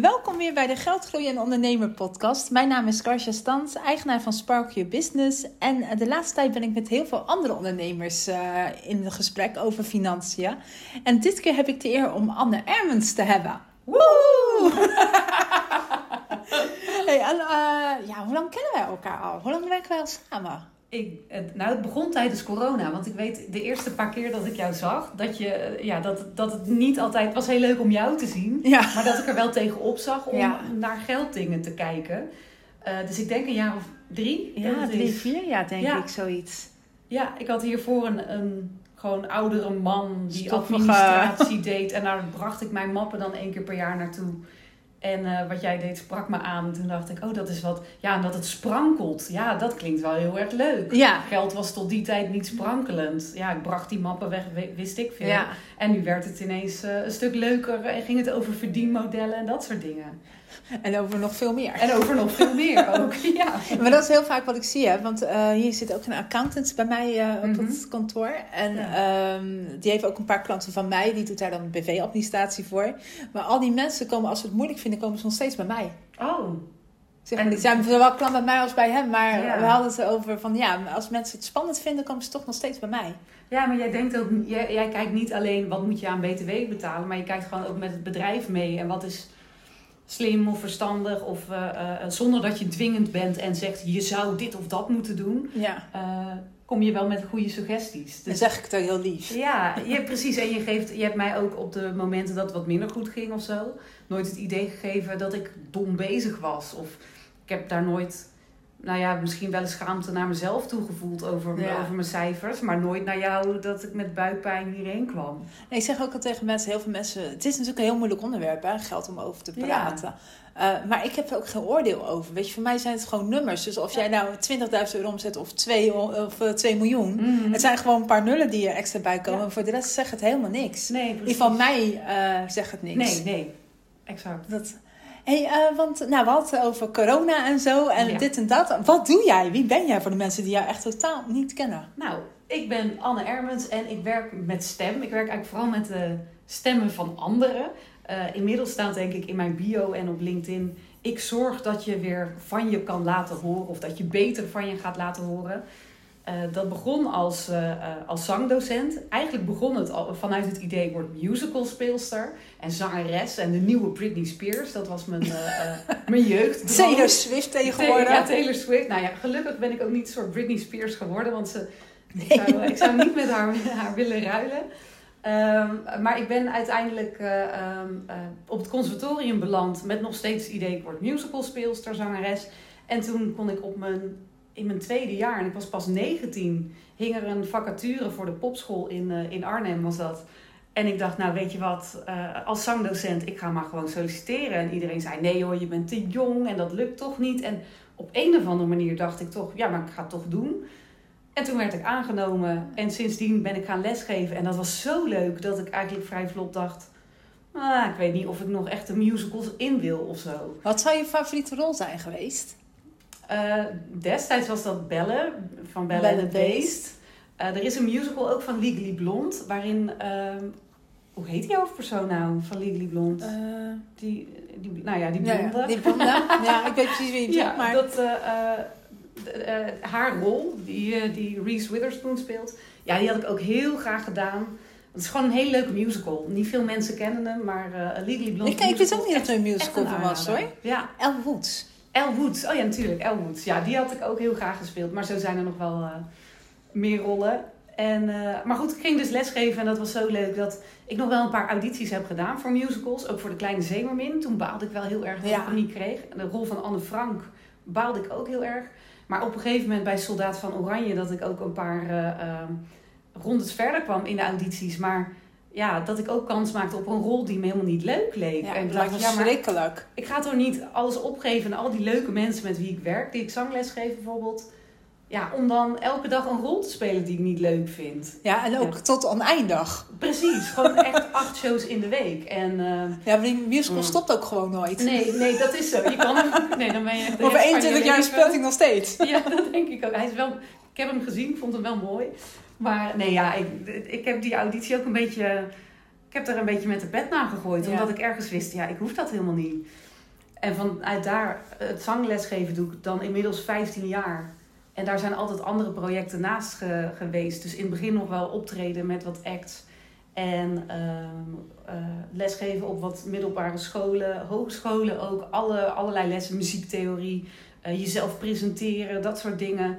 Welkom weer bij de Geldgroei en Ondernemer podcast. Mijn naam is Karsja Stans, eigenaar van Spark Your Business. En eh, de laatste tijd ben ik met heel veel andere ondernemers uh, in gesprek over financiën. En dit keer heb ik de eer om Anne Ermens te hebben. Woe! hey, en, uh, ja, hoe lang kennen wij elkaar al? Hoe lang werken wij al samen? Ik, het, nou, het begon tijdens corona. Want ik weet de eerste paar keer dat ik jou zag, dat, je, ja, dat, dat het niet altijd het was heel leuk om jou te zien. Ja. Maar dat ik er wel tegenop zag om Ja. naar gelddingen te kijken. Eh, dus ik denk een jaar of drie. Ja, drie, is. vier jaar denk Ja. ik, zoiets. Ja, ik had hiervoor een, een gewoon oudere man die Stoffige. administratie deed. En daar bracht ik mijn mappen dan één keer per jaar naartoe. En eh, wat jij deed sprak me aan. Toen dacht ik, oh dat is wat... Ja, en dat het sprankelt. Ja, dat klinkt wel heel erg leuk. Ja. Geld was tot die tijd niet sprankelend. Ja, ik bracht die mappen weg, wi- wist ik veel. Ja. En nu werd het ineens eh, een stuk leuker en ging het over verdienmodellen en dat soort dingen. En over nog veel meer. En over nog veel meer ook. Ja. Maar dat is heel vaak wat ik zie, hè? want eh, hier zit ook een accountant bij mij eh, op Mhm. het kantoor. En Ja. ehm, die heeft ook een paar klanten van mij, die doet daar dan BV-administratie voor. Maar al die mensen komen, als ze het moeilijk vinden, komen ze nog steeds bij mij. Oh, Zeg maar, En- die zijn zowel klant bij mij als bij hem, maar Ja. we hadden het over van ja, als mensen het spannend vinden, komen ze toch nog steeds bij mij. Ja, maar jij denkt ook, jij, jij kijkt niet alleen wat moet je aan BTW betalen, maar je kijkt gewoon ook met het bedrijf mee. En wat is slim of verstandig, of eh, eh, zonder dat je dwingend bent en zegt je zou dit of dat moeten doen, Ja, eh, kom je wel met goede suggesties. Dus zeg ik ook heel lief. ja, je, precies. En je, geeft, je hebt mij ook op de momenten dat het wat minder goed ging of zo, nooit het idee gegeven dat ik dom bezig was. Of ik heb daar nooit, nou ja, misschien wel eens schaamte naar mezelf toegevoeld over, Ja. over mijn cijfers, maar nooit naar jou dat ik met buikpijn hierheen kwam. Nee, ik zeg ook al tegen mensen, heel veel mensen, het is natuurlijk een heel moeilijk onderwerp, hè, geld om over te Ja. praten. Eh, maar ik heb er ook geen oordeel over. Weet je, voor mij zijn het gewoon nummers. Dus of jij nou 20.000 euro omzet of 2, of, eh, 2 miljoen. Het zijn gewoon een paar nullen die er extra bij komen. Ja. En voor de rest zegt het helemaal niks. Nee, precies. ieder geval mij eh zegt het niks. Nee, nee. Exact. Dat... Hey, eh, want nou, we hadden over corona en zo en Ja. dit en dat. Wat doe jij? Wie ben jij voor de mensen die jou echt totaal niet kennen? Nou, ik ben Anne Ermens en ik werk met stem. Ik werk eigenlijk vooral met de stemmen van anderen. Eh, inmiddels staat denk ik in mijn bio en op LinkedIn... ik zorg dat je weer van je kan laten horen... of dat je beter van je gaat laten horen. Eh, dat begon als, eh, eh, als zangdocent. Eigenlijk begon het al vanuit het idee... ik word musicalspeelster en zangeres... en de nieuwe Britney Spears. Dat was mijn, mijn jeugd. Taylor Swift tegenwoordig. Ja, Taylor Swift. Nou ja, gelukkig ben ik ook niet een soort Britney Spears geworden, want ze, ik, zou, ik zou niet met haar, haar willen ruilen. Ehm, maar ik ben uiteindelijk eh, ehm, eh, op het conservatorium beland met nog steeds het idee, ik word musicalspeelster, zangeres. En toen kon ik op mijn, in mijn tweede jaar, en ik was pas 19, hing er een vacature voor de popschool in, eh, in Arnhem was dat. En ik dacht, nou weet je wat, eh, als zangdocent, ik ga maar gewoon solliciteren. En iedereen zei, nee hoor, je bent te jong en dat lukt toch niet. En op een of andere manier dacht ik toch, ja, maar ik ga het toch doen. En toen werd ik aangenomen en sindsdien ben ik gaan lesgeven. En dat was zo leuk dat ik eigenlijk vrij vlot dacht, ah, ik weet niet of ik nog echt de musicals in wil of zo. Wat zou je favoriete rol zijn geweest? Eh, destijds was dat Bellen van Bellen Belle and the Beast. Eh, er is een musical ook van Legally Blonde, waarin, ehm, hoe heet die hoofdpersoon nou van Legally Blonde? Eh, Die, die, nou ja, die blonde. ja, die blonde. ja, ik weet precies wie je bedoelt, Ja, maar... dat, haar rol, die, die Reese Witherspoon speelt, ja, die had ik ook heel graag gedaan. Het is gewoon een hele leuke musical. Niet veel mensen kennen hem, maar eh Legally Blonde. ik, ik wist ook niet dat er een musical van was, hoor. Ja, Elle Woods. Elle Woods. Oh ja, natuurlijk, Elle Woods. Ja, die had ik ook heel graag gespeeld. Maar zo zijn er nog wel eh, meer rollen. En, eh, maar goed, ik ging dus lesgeven en dat was zo leuk dat ik nog wel een paar audities heb gedaan voor musicals. Ook voor de Kleine Zeemermin. Toen baalde ik wel heel erg dat Ja. ik hem niet kreeg. De rol van Anne Frank baalde ik ook heel erg. Maar op een gegeven moment bij Soldaat van Oranje dat ik ook een paar eh, rondes verder kwam in de audities. Maar ja, dat ik ook kans maakte op een rol die me helemaal niet leuk leek. Ja, en dat ja, maar verschrikkelijk. ik ga toch niet alles opgeven aan al die leuke mensen met wie ik werk, die ik zangles geef bijvoorbeeld. Ja, om dan elke dag een rol te spelen die ik niet leuk vind. Ja, en ook Ja. tot oneindig. Precies, gewoon echt acht shows in de week. En eh, Ja, maar die musical Mm. stopt ook gewoon nooit. nee, nee, dat is zo. Je kan hem, nee, dan ben je echt Over rest van je 21 jaar speelt hij nog steeds. Ja, dat denk ik ook. Hij is wel, ik heb hem gezien, ik vond hem wel mooi. Maar nee, ja, ik, ik heb die auditie ook een beetje heb er een beetje met de pet naar gegooid. Ja. Omdat ik ergens wist, ja, ik hoef dat helemaal niet. En vanuit daar, het zanglesgeven doe ik dan inmiddels 15 jaar. En daar zijn altijd andere projecten naast ge- geweest. Dus in het begin nog wel optreden met wat acts. En ehm, eh, lesgeven op wat middelbare scholen, hogescholen ook. Alle, allerlei lessen, muziektheorie, eh, jezelf presenteren, dat soort dingen.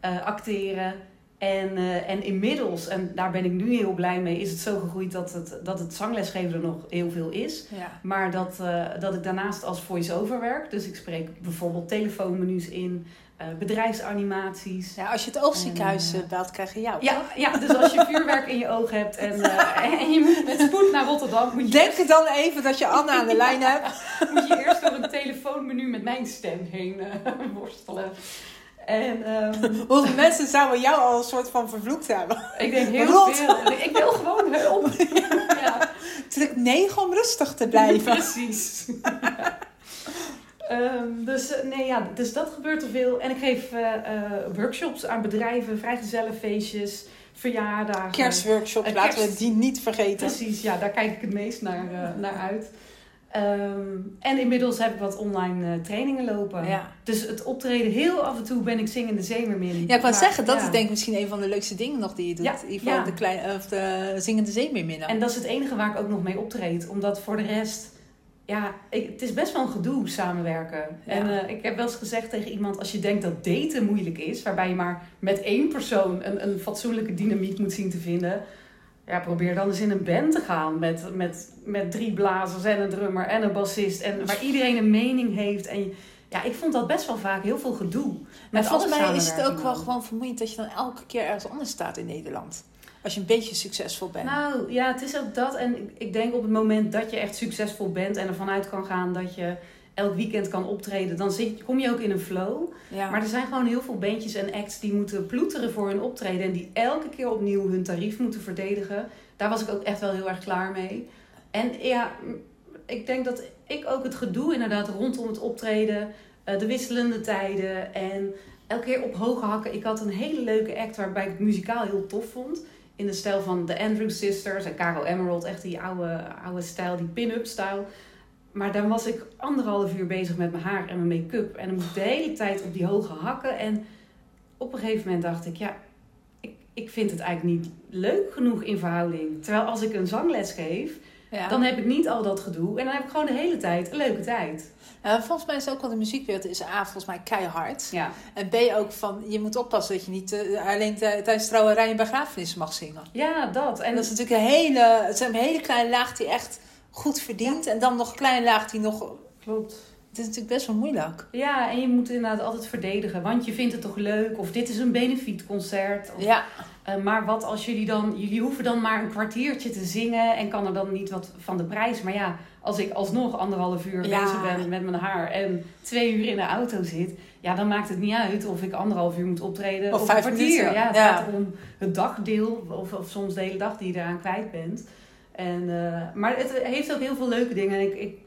eh, acteren. En, eh, en inmiddels, en daar ben ik nu heel blij mee, is het zo gegroeid dat het, dat het zanglesgeven er nog heel veel is. Ja. Maar dat, eh, dat ik daarnaast als voice-over werk. Dus ik spreek bijvoorbeeld telefoonmenu's in, eh, bedrijfsanimaties. ja, als je het oogziekenhuis En, belt, krijg je jou. Ja, ja, dus als je vuurwerk in je oog hebt en, en, je moet met spoed naar Rotterdam, moet je, Denk dan even dat je Anna aan de lijn hebt. moet je eerst door een telefoonmenu met mijn stem heen worstelen. En ehm, Hoeveel mensen zouden jou al een soort van vervloekt hebben? ik denk heel Rot. veel. Ik wil gewoon hulp. Ja. Druk 9 om rustig te blijven. Precies. Ehm, dus, eh, nee, ja, dus dat gebeurt er veel. En ik geef eh, eh, workshops aan bedrijven, vrijgezellenfeestjes, verjaardagen. Kerstworkshop, Een laten we die niet vergeten. Precies, ja, daar kijk ik het meest naar, naar uit. Ehm, en inmiddels heb ik wat online trainingen lopen. Ja. Dus het optreden, heel af en toe ben ik zingende zeemermin. Ja, ik wou zeggen, dat ja. is denk ik misschien een van de leukste dingen nog die je doet. Ja, in ieder geval ja. de, klein, of de zingende zeemeerminnen. En dat is het enige waar ik ook nog mee optreed. Omdat voor de rest, ja, ik, het is best wel een gedoe samenwerken. Ja. En eh, ik heb wel eens gezegd tegen iemand, als je denkt dat daten moeilijk is, waarbij je maar met één persoon een, een fatsoenlijke dynamiek moet zien te vinden. Ja, probeer dan eens in een band te gaan met, met, met drie blazers en een drummer en een bassist. En waar iedereen een mening heeft. En je- ja, ik vond dat best wel vaak heel veel gedoe. Maar volgens mij is het ook wel gewoon vermoeiend dat je dan elke keer ergens anders staat in Nederland. Als je een beetje succesvol bent. Nou ja, het is ook dat. En ik- denk op het moment dat je echt succesvol bent en ervan uit kan gaan dat je elk weekend kan optreden, dan zit, kom je ook in een flow. ja. Maar er zijn gewoon heel veel bandjes en acts die moeten ploeteren voor hun optreden en die elke keer opnieuw hun tarief moeten verdedigen. Daar was ik ook echt wel heel erg klaar mee. En ja, ik denk dat ik ook het gedoe inderdaad rondom het optreden, eh, de wisselende tijden en elke keer op hoge hakken. Ik had een hele leuke act waarbij ik het muzikaal heel tof vond. In de stijl van de Andrew Sisters en Caro Emerald. Echt die oude, oude stijl, die pin-up stijl. Maar dan was ik anderhalf uur bezig met mijn haar en mijn make-up. En dan moest ik de hele tijd op die hoge hakken. En op een gegeven moment dacht ik, ja, ik, ik vind het eigenlijk niet leuk genoeg in verhouding. Terwijl als ik een zangles geef, ja. dan heb ik niet al dat gedoe. En dan heb ik gewoon de hele tijd een leuke tijd. Volgens mij is ook wel de muziekwereld is A, volgens mij keihard. Ja, En B ook van, je moet oppassen dat je niet eh, alleen tijdens trouwerij en begrafenissen mag zingen. ja dat. En dat is natuurlijk een hele, het is een hele kleine laag die echt goed verdient. En dan nog een kleine laag die nog, klopt. het is natuurlijk best wel moeilijk. Ja, en je moet inderdaad altijd verdedigen. Want je vindt het toch leuk. Of dit is een benefietconcert. Of Ja, Eh, maar wat als jullie dan, jullie hoeven dan maar een kwartiertje te zingen en kan er dan niet wat van de prijs. Maar ja, als ik alsnog anderhalf uur Ja. bezig ben met mijn haar en twee uur in de auto zit, ja, dan maakt het niet uit of ik anderhalf uur moet optreden Of of, vijf een kwartier. minuten. Ja, het Ja. gaat om het dagdeel of, of soms de hele dag die je eraan kwijt bent. En, eh, maar het heeft ook heel veel leuke dingen. En ik, ik,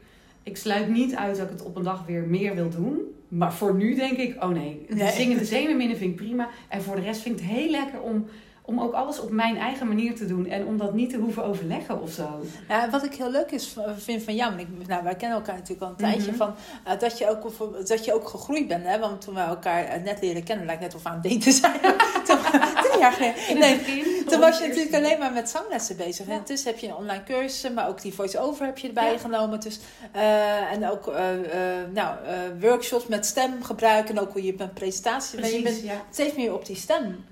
ik sluit niet uit dat ik het op een dag weer meer wil doen. Maar voor nu denk ik, oh nee, Nee. zingende zeemerminnen vind ik prima. En voor de rest vind ik het heel lekker om, om ook alles op mijn eigen manier te doen. En om dat niet te hoeven overleggen of zo. Ja, en wat ik heel leuk is, vind van jou, en ik, nou, wij kennen elkaar natuurlijk al een tijdje, Mhm. van, eh, dat, je ook, dat je ook gegroeid bent. Hè? Want toen we elkaar eh, net leren kennen, lijkt net of we aan het daten zijn. jaar geleden. Nee, toen was je natuurlijk alleen maar met zanglessen bezig. En intussen heb je een online cursus, maar ook die voice-over heb je erbij genomen. Dus, eh, en ook eh, eh, nou, workshops met stemgebruik en ook hoe je met presentatie... Maar je Precies, bent ja. steeds meer op die stem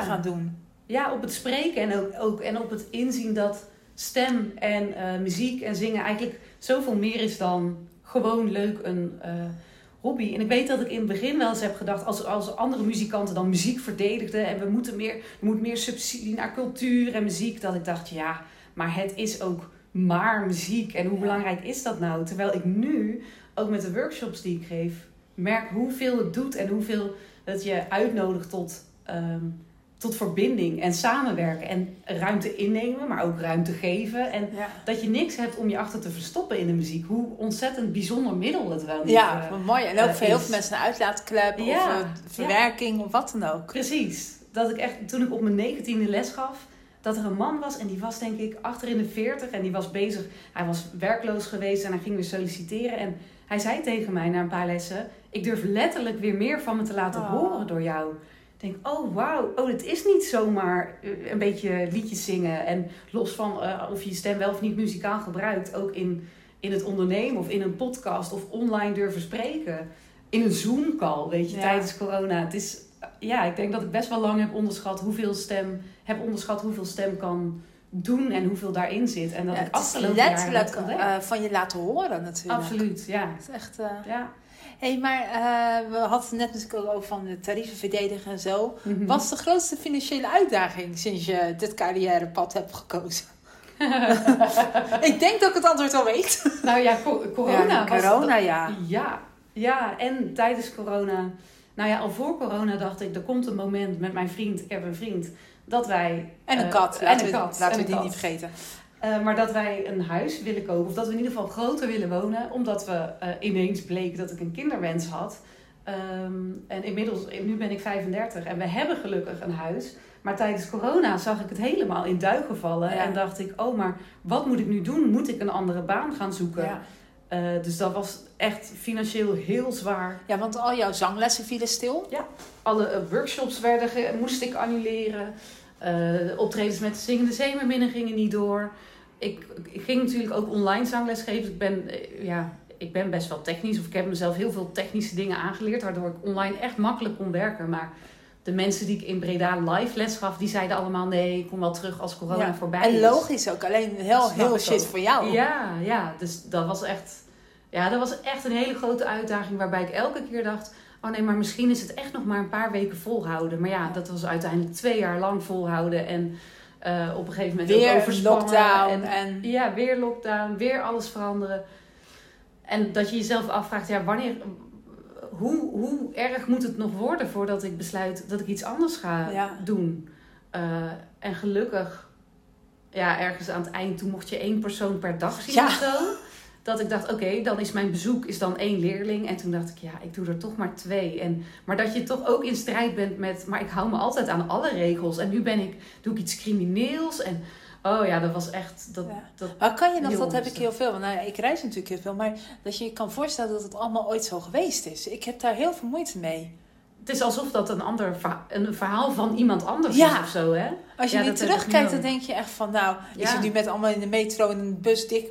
gaan doen. Ja, op het spreken en ook, ook en op het inzien dat stem en muziek en zingen eigenlijk zoveel meer is dan gewoon leuk een hobby. En ik weet dat ik in het begin wel eens heb gedacht, als, als andere muzikanten dan muziek verdedigden en we moeten meer, er moet meer subsidie naar cultuur en muziek, dat ik dacht, ja, maar het is ook maar muziek en hoe belangrijk is dat nou? Terwijl ik nu, ook met de workshops die ik geef, merk hoeveel het doet en hoeveel het je uitnodigt tot, ehm, tot verbinding en samenwerken. En ruimte innemen, maar ook ruimte geven. En Ja, dat je niks hebt om je achter te verstoppen in de muziek. Hoe ontzettend bijzonder middel het wel niet ja eh, mooi. En ook eh, voor heel veel mensen een uitlaatklep Ja, of verwerking of wat dan ook. Precies. Dat ik echt, toen ik op mijn negentiende les gaf, dat er een man was en die was denk ik achter in de 40 en die was bezig. Hij was werkloos geweest en hij ging weer solliciteren. En hij zei tegen mij na een paar lessen: Ik durf letterlijk weer meer van me te laten Oh. horen door jou. Ik denk, oh wauw, oh, het is niet zomaar eh, een beetje liedjes zingen. En los van eh, of je je stem wel of niet muzikaal gebruikt, ook in, in het ondernemen of in een podcast of online durven spreken. In een Zoom-call, weet je, Ja. tijdens corona. Het is, eh, ja, ik denk dat ik best wel lang heb onderschat hoeveel stem, heb onderschat hoeveel stem kan doen en hoeveel daarin zit. En dat Ja, ik het is heb letterlijk van je laten horen natuurlijk. Absoluut, ja. Het is echt... ja. Hey, maar eh, we hadden het net natuurlijk ook over van de tarieven verdedigen en zo. Mhm. Wat is de grootste financiële uitdaging sinds je dit carrièrepad hebt gekozen? ik denk dat ik het antwoord al weet. Nou ja, co- corona Ja, was... corona, ja. Ja, ja, en tijdens corona... Nou ja, al voor corona dacht ik, er komt een moment met mijn vriend, ik heb een vriend, dat wij... En een eh, kat. en Laten, een we, kat. laten en we een die kat. niet vergeten. Eh, maar dat wij een huis willen kopen, of dat we in ieder geval groter willen wonen, omdat we eh, ineens bleek dat ik een kinderwens had. Ehm, en inmiddels, nu ben ik 35 en we hebben gelukkig een huis. Maar tijdens corona zag ik het helemaal in duigen vallen. Ja. En dacht ik, oh, maar wat moet ik nu doen? Moet ik een andere baan gaan zoeken? Ja. Eh, dus dat was echt financieel heel zwaar. ja, want al jouw zanglessen vielen stil. Alle eh, workshops werden moest ik annuleren. Eh, de optredens met de Zingende Zeemerminnen gingen niet door. Ik, ik ging natuurlijk ook online zangles geven. Ik ben, eh, ja, ik ben best wel technisch. Of ik heb mezelf heel veel technische dingen aangeleerd. Waardoor ik online echt makkelijk kon werken. Maar de mensen die ik in Breda live les gaf, die zeiden allemaal nee, ik kom wel terug als corona Ja. voorbij En is. logisch ook. Alleen heel, heel shit ook. voor jou. Ja, ja, dus dat was echt, ja, dat was echt een hele grote uitdaging waarbij ik elke keer dacht, oh nee, maar misschien is het echt nog maar een paar weken volhouden. Maar ja, dat was uiteindelijk twee jaar lang volhouden en eh, op een gegeven moment ook Weer overspannen lockdown. En, En, ja, weer lockdown, weer alles veranderen. En dat je jezelf afvraagt, ja, wanneer, hoe, hoe erg moet het nog worden voordat ik besluit dat ik iets anders ga Ja. doen? Eh, en gelukkig, ja, ergens aan het eind, toen mocht je één persoon per dag zien Ja. of zo. Dat ik dacht, oké, dan is mijn bezoek is dan één leerling. En toen dacht ik, ja, ik doe er toch maar twee. En, maar dat je toch ook in strijd bent met, maar ik hou me altijd aan alle regels. En nu ben ik, doe ik iets crimineels. En oh ja, dat was echt, dat, Ja. dat maar kan je nog, dat heb ik heel veel. Want nou, ja, ik reis natuurlijk heel veel. Maar dat je je kan voorstellen dat het allemaal ooit zo geweest is. Ik heb daar heel veel moeite mee. Het is alsof dat een ander een verhaal van iemand anders Ja. is of zo, hè? Als je Ja, nu terugkijkt, dan denk je echt van... Nou, ik Ja. zit nu met allemaal in de metro in een bus dik,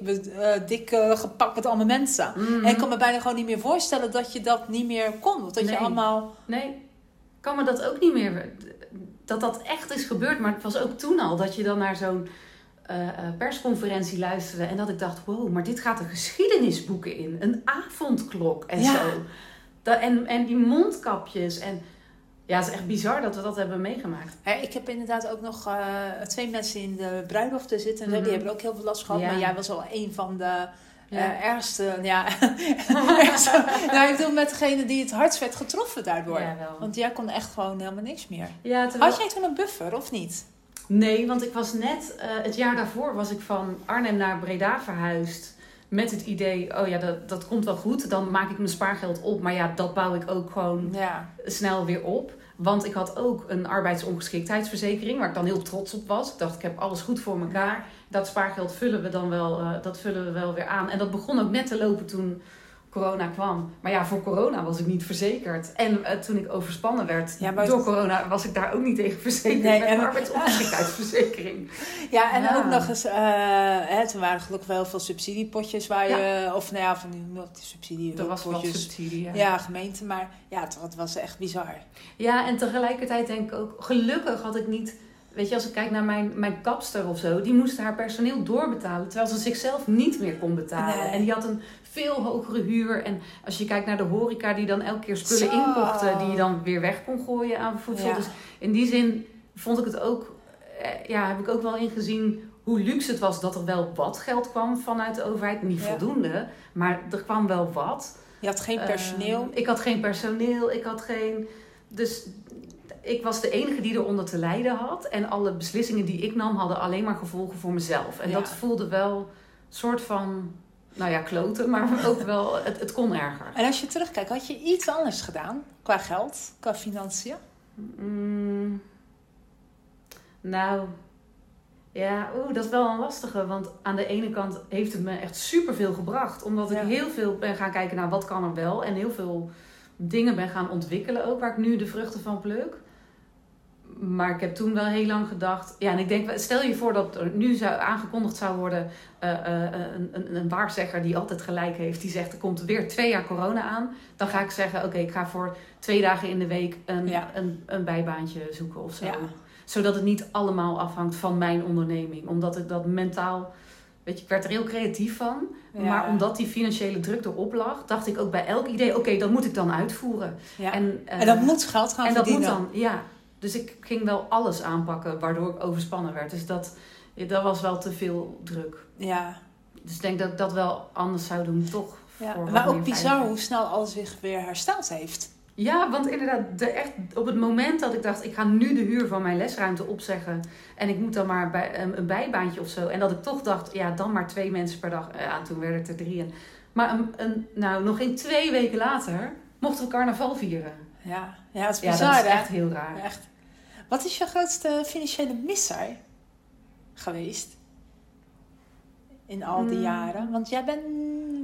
dik eh, gepakt met allemaal mensen. Mhm. En ik kan me bijna gewoon niet meer voorstellen dat je dat niet meer kon. Of dat Nee. je allemaal... Nee, kan me dat ook niet meer. Dat dat echt is gebeurd. Maar het was ook toen al dat je dan naar zo'n eh, persconferentie luisterde. En dat ik dacht: wow, maar dit gaat een geschiedenis boeken in. Een avondklok en Ja. zo. Dat, en, en die mondkapjes. En ja, het is echt bizar dat we dat hebben meegemaakt. Ik heb inderdaad ook nog eh, twee mensen in de bruiloften zitten. en zo. Mhm. Die hebben ook heel veel last gehad. Ja. Maar jij was wel een van de Ja. eh, ergste... Ja, ergste- nou, ik bedoel met degene die het hardst werd getroffen daardoor. Ja, wel. Want jij kon echt gewoon helemaal niks meer. Ja, terwijl- Had jij toen een buffer of niet? Nee, want ik was net, eh, het jaar daarvoor was ik van Arnhem naar Breda verhuisd. Met het idee, oh ja, dat, dat komt wel goed. Dan maak ik mijn spaargeld op. Maar ja, dat bouw ik ook gewoon Ja. snel weer op. Want ik had ook een arbeidsongeschiktheidsverzekering, waar ik dan heel trots op was. Ik dacht, ik heb alles goed voor elkaar. Dat spaargeld vullen we dan wel, eh, dat vullen we wel weer aan. En dat begon ook net te lopen toen corona kwam. Maar ja, voor corona was ik niet verzekerd. En eh, toen ik overspannen werd Ja, door corona, was ik daar ook niet tegen verzekerd. Nee, met en- arbeidsongeschiktheidsverzekering. Ja, en Ja. ook nog eens, eh, hè, toen waren gelukkig wel heel veel subsidiepotjes waar je, of nou ja, van die subsidie Er was wat potjes. subsidie, ja. Ja, gemeente, maar ja, het, was echt bizar. Ja, en tegelijkertijd denk ik ook, gelukkig had ik niet. Weet je, als ik kijk naar mijn, mijn kapster of zo, die moest haar personeel doorbetalen. Terwijl ze zichzelf niet meer kon betalen. Nee. En die had een veel hogere huur. En als je kijkt naar de horeca, die dan elke keer spullen Zo. inkochten, die je dan weer weg kon gooien aan voedsel. Ja. Dus in die zin vond ik het ook, eh, ja, heb ik ook wel ingezien hoe luxe het was dat er wel wat geld kwam vanuit de overheid. Niet Ja. voldoende, maar er kwam wel wat. Je had geen personeel. Ehm, ik had geen personeel, ik had geen. Dus ik was de enige die eronder te lijden had. En alle beslissingen die ik nam hadden alleen maar gevolgen voor mezelf. En Ja. dat voelde wel een soort van. Nou ja, kloten, maar ook wel. Het, het kon erger. en als je terugkijkt, had je iets anders gedaan qua geld, qua financiën? Mm, nou, Ja, oeh, dat is wel een lastige. Want aan de ene kant heeft het me echt superveel gebracht. Omdat ik heel veel ben gaan kijken naar wat kan er wel. En heel veel dingen ben gaan ontwikkelen ook. Waar ik nu de vruchten van pluk. Maar ik heb toen wel heel lang gedacht. Ja, en ik denk, stel je voor dat er nu zou aangekondigd zou worden. eh, eh, een, een, een waarzegger die altijd gelijk heeft. Die zegt er komt weer twee jaar corona aan. Dan ga ik zeggen, oké, ik ga voor twee dagen in de week een, Ja. een, een bijbaantje zoeken of zo Ja. zodat het niet allemaal afhangt van mijn onderneming. Omdat ik dat mentaal. Weet je, ik werd er heel creatief van. Ja. Maar omdat die financiële druk erop lag, dacht ik ook bij elk idee: oké, dat moet ik dan uitvoeren. En, eh, En dat moet geld gaan en dat moet verdienen. dan, ja. Dus ik ging wel alles aanpakken waardoor ik overspannen werd. Dus dat, dat was wel te veel druk. Ja. Dus ik denk dat ik dat wel anders zou doen, toch? ja. Maar ook bizar veiligheid. hoe snel alles zich weer hersteld heeft. Ja, want inderdaad, de echt, op het moment dat ik dacht, ik ga nu de huur van mijn lesruimte opzeggen en ik moet dan maar bij, een, een bijbaantje of zo. En dat ik toch dacht, ja, dan maar twee mensen per dag. Ja, toen werden het er drie. En, maar een, een, nou, nog geen twee weken later mochten we carnaval vieren. Ja, ja het is Ja, bizar dat is hè? echt heel raar. Echt. Wat is je grootste financiële misser geweest? In al die Mm. jaren. Want jij bent,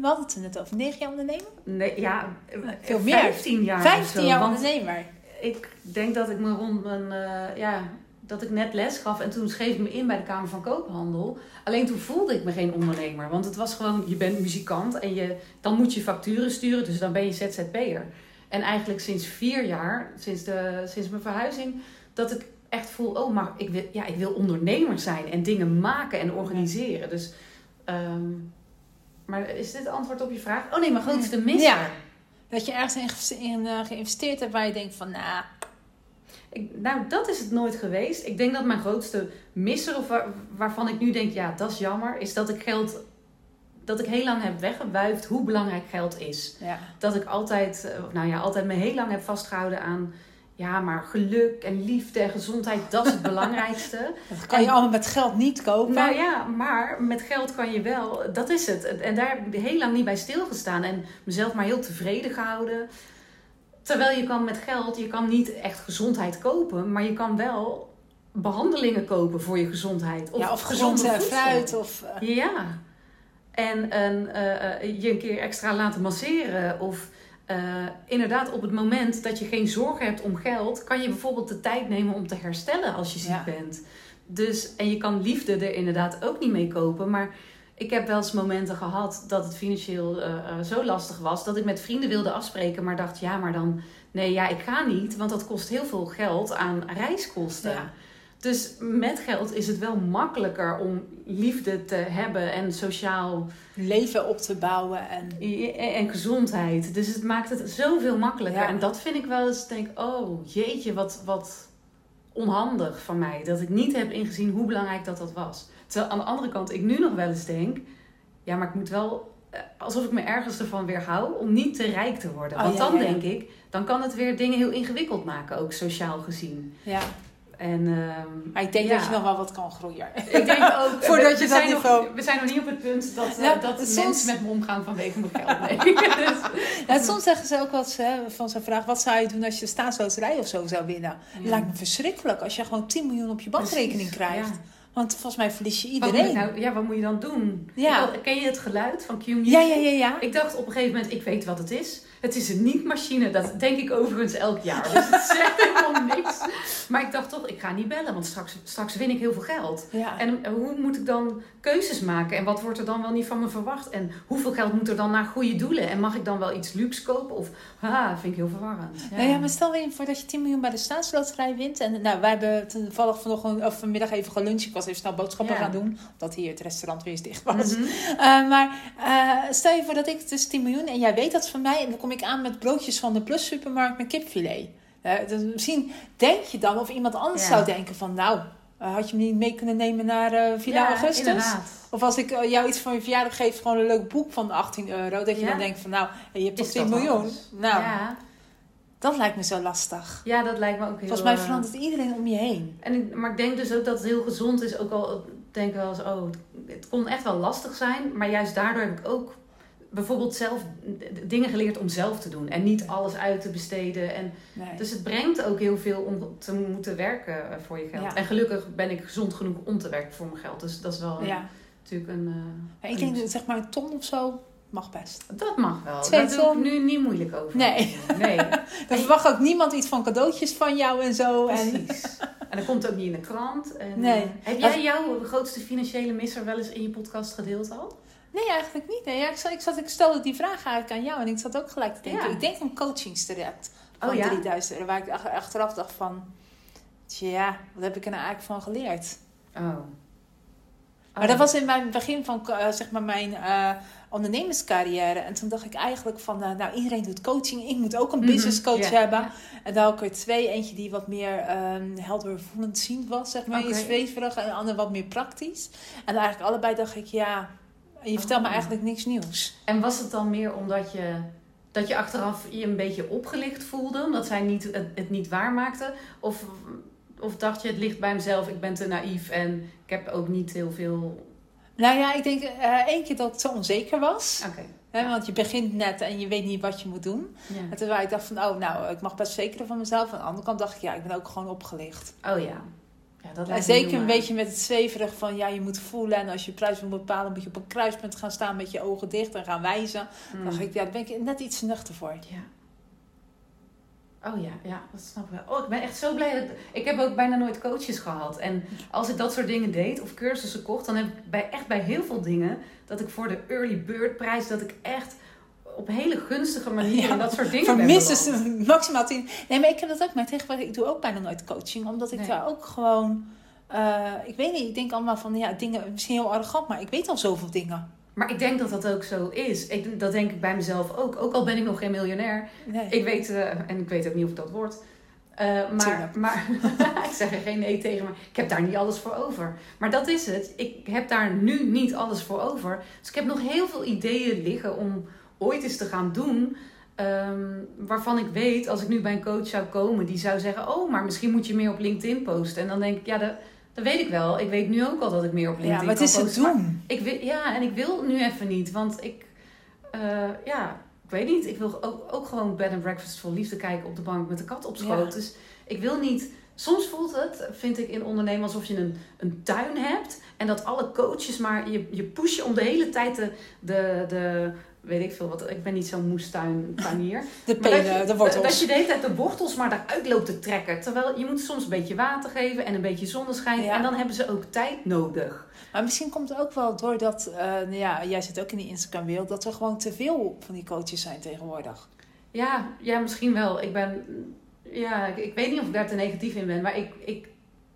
we hadden het net over, negen jaar ondernemer? Nee, ja, Veel meer. 15 jaar. zo, ondernemer. Ik denk dat ik me rond mijn, eh, ja, dat ik net les gaf en toen schreef ik me in bij de Kamer van Koophandel. Alleen toen voelde ik me geen ondernemer, want het was gewoon, je bent muzikant en je, dan moet je facturen sturen, dus dan ben je ZZP'er. En eigenlijk sinds vier jaar, sinds, de, sinds mijn verhuizing, dat ik echt voel, oh, maar ik wil, ja, ik wil ondernemer zijn en dingen maken en organiseren. Dus, ehm, maar is dit antwoord op je vraag? Oh nee, mijn grootste misser. Ja. Dat je ergens in, eh, geïnvesteerd hebt waar je denkt van, nou, Ik, nou, dat is het nooit geweest. Ik denk dat mijn grootste misser, of waar- waarvan ik nu denk, ja, dat is jammer, is dat ik geld, dat ik heel lang heb weggewuifd hoe belangrijk geld is. ja. Dat ik altijd, eh, nou ja, altijd me heel lang heb vastgehouden aan, ja, maar geluk en liefde en gezondheid, dat is het belangrijkste. Dat kan je En- allemaal met geld niet kopen. Nou ja, maar met geld kan je wel, dat is het. En daar heb ik heel lang niet bij stilgestaan en mezelf maar heel tevreden gehouden. Terwijl je kan met geld, je kan niet echt gezondheid kopen, maar je kan wel behandelingen kopen voor je gezondheid. Of, ja, of gezond fruit. Of, eh, Ja. En eh, eh, je een keer extra laten masseren. Of eh, inderdaad, op het moment dat je geen zorgen hebt om geld, kan je bijvoorbeeld de tijd nemen om te herstellen als je ziek Ja. bent. Dus, en je kan liefde er inderdaad ook niet mee kopen. Maar ik heb wel eens momenten gehad dat het financieel eh, eh, zo lastig was dat ik met vrienden wilde afspreken, maar dacht, ja, maar dan, nee, ja, ik ga niet, want dat kost heel veel geld aan reiskosten. ja. Dus met geld is het wel makkelijker om liefde te hebben en sociaal leven op te bouwen. En, en gezondheid. Dus het maakt het zoveel makkelijker. Ja. En dat vind ik wel eens, denk oh jeetje, wat, wat onhandig van mij. Dat ik niet heb ingezien hoe belangrijk dat dat was. Terwijl aan de andere kant ik nu nog wel eens denk, ja, maar ik moet wel, eh, alsof ik me ergens ervan weerhoud om niet te rijk te worden. Oh, Want ja, dan ja. denk ik, dan kan het weer dingen heel ingewikkeld maken, ook sociaal gezien. ja. En, ehm, Maar ik denk ja. dat je nog wel wat kan groeien. Ik denk ook. Voordat we, je we dat zijn niveau- Nog, we zijn nog niet op het punt dat, eh, Ja, dat soms- mensen met me omgaan vanwege mijn geld. Nee. dus, Ja, soms zeggen ze ook wel eens hè, van zo'n vraag: wat zou je doen als je de staatsloterij of zo zou winnen? Ja. Lijkt me verschrikkelijk als je gewoon 10 miljoen op je bankrekening krijgt. ja. Want volgens mij verlies je Wat iedereen. nou, ja, wat moet je dan doen? Ja. Ik ken je het geluid van Q-Music? Ja, ja, ja, ja. Ik dacht op een gegeven moment, ik weet wat het is. Het is een niet-machine. Dat denk ik overigens elk jaar. Dus het zegt helemaal niks. Maar ik dacht toch, ik ga niet bellen. Want straks, straks win ik heel veel geld. ja. En eh, hoe moet ik dan keuzes maken? En wat wordt er dan wel niet van me verwacht? En hoeveel geld moet er dan naar goede doelen? En mag ik dan wel iets luxe kopen? Of, haha, vind ik heel verwarrend. Nou ja, maar stel je voor dat je 10 miljoen bij de staatsloterij wint. En nou, wij hebben toevallig vanochtend, of vanmiddag even geluncht. Ik was even snel boodschappen Ja. gaan doen. Omdat hier het restaurant weer eens dicht was. Mhm. Eh, maar eh, stel je voor dat ik dus 10 miljoen en jij weet dat van mij. En dan kom ik aan met broodjes van de Plus supermarkt met kipfilet. Dus misschien denk je dan of iemand anders Ja. zou denken van nou, eh, had je me niet mee kunnen nemen naar eh, Villa Ja, Augustus? inderdaad. Of als ik eh, jou iets van je verjaardag geef, gewoon een leuk boek van 18 euro. Dat je Ja. dan denkt van nou, je hebt toch Is 10 dat miljoen? alles? Nou, Ja. dat lijkt me zo lastig. ja, dat lijkt me ook heel... Volgens mij verandert iedereen om je heen. En ik, maar ik denk dus ook dat het heel gezond is. Ook al denk ik wel eens, oh, het kon echt wel lastig zijn. Maar juist daardoor heb ik ook bijvoorbeeld zelf dingen geleerd om zelf te doen en niet alles uit te besteden. En, Nee. dus het brengt ook heel veel om te moeten werken eh, voor je geld. Ja. En gelukkig ben ik gezond genoeg om te werken voor mijn geld. Dus dat is wel ja. natuurlijk een. eh, ik denk zeg maar een ton of zo mag best. dat mag wel. Twee Daar doe ik ton? nu niet moeilijk over. Nee. Nee, Dan verwacht ook niemand iets van cadeautjes van jou en zo. En, precies. En dat komt ook niet in de krant. En, Nee. eh, heb jij jouw grootste financiële misser wel eens in je podcast gedeeld al? Nee, eigenlijk niet. Nee, ja, ik, zat, ik, zat, ik stelde die vraag eigenlijk aan jou en ik zat ook gelijk te denken. Ja. Ik denk een coachingstraject van Oh ja? 3000 euro. Waar ik ach- achteraf dacht van, tja, wat heb ik er nou eigenlijk van geleerd? Oh. Maar dat was in mijn begin van eh, zeg maar mijn eh, ondernemerscarrière. En toen dacht ik eigenlijk van, eh, nou iedereen doet coaching. Ik moet ook een Mhm, business coach hebben. En daar had ik er twee. Eentje die wat meer ehm helder voelend ziend was, zeg maar. Je zweverig. En de ander wat meer praktisch. En eigenlijk allebei dacht ik, ja, je vertelt me eigenlijk niks nieuws. En was het dan meer omdat je, dat je achteraf je een beetje opgelicht voelde? Omdat zij niet, het, het niet waarmaakte? Of, of dacht je, het ligt bij mezelf, ik ben te naïef en ik heb ook niet heel veel... Nou ja, ik denk eh één keer dat ik zo onzeker was. Oké. Want je begint net en je weet niet wat je moet doen. Ja. En terwijl ik dacht van, oh nou, ik mag best zeker van mezelf. Aan de andere kant dacht ik, ja, ik ben ook gewoon opgelicht. Oh ja. Ja dat En lijkt me zeker een beetje met het zweverig van, ja, je moet voelen. En als je prijs wil bepalen, moet je op een kruispunt gaan staan met je ogen dicht en gaan wijzen. Mm. Dan dacht ik, ja, daar ben ik net iets te nuchter voor. Ja. Oh ja, ja, dat snap ik wel. Oh, ik ben echt zo blij. Dat, ik heb ook bijna nooit coaches gehad. En als ik dat soort dingen deed of cursussen kocht, dan heb ik bij, echt bij heel veel dingen dat ik voor de early bird prijs, dat ik echt op hele gunstige manieren Ja, dat soort dingen minstens beland. maximaal tien. Nee, maar ik heb dat ook. Maar tegenwoordig, ik doe ook bijna nooit coaching. Omdat ik Nee. daar ook gewoon... eh, ik weet niet, ik denk allemaal van, ja, dingen, misschien heel arrogant, maar ik weet al zoveel dingen. Maar ik denk dat dat ook zo is. Ik, dat denk ik bij mezelf ook. Ook al ben ik nog geen miljonair. Nee. Ik weet, eh, en ik weet ook niet of ik dat word. Eh, maar maar ik zeg er geen nee tegen, maar ik heb daar niet alles voor over. Maar dat is het. Ik heb daar nu niet alles voor over. Dus ik heb nog heel veel ideeën liggen om ooit eens te gaan doen. ehm, waarvan ik weet, als ik nu bij een coach zou komen, die zou zeggen: Oh, maar misschien moet je meer op LinkedIn posten. En dan denk ik: Ja, dat, dat weet ik wel. Ik weet nu ook al dat ik meer op LinkedIn ja, maar het kan is het posten. Maar doen. ik wil, ja, en ik wil nu even niet, want ik, eh, ja, ik weet niet. Ik wil ook, ook gewoon bed and breakfast vol liefde kijken op de bank met de kat op schoot. Ja. Dus ik wil niet. Soms voelt het, vind ik in ondernemen, alsof je een, een tuin hebt en dat alle coaches maar je, je pushen om de hele tijd de, de, de weet ik veel wat. Ik ben niet zo'n moestuinpanier. De dat pelen, je- de wortels. Dat je de hele tijd de wortels maar eruit loopt te trekken. Terwijl je moet soms een beetje water geven en een beetje zonneschijn. Ja. En dan hebben ze ook tijd nodig. Maar misschien komt het ook wel doordat, eh nou ja, jij zit ook in die Instagram-wereld, dat er gewoon te veel van die coaches zijn tegenwoordig. Ja, ja, misschien wel. Ik ben. Ja, ik, ik weet niet of ik daar te negatief in ben. Maar ik, ik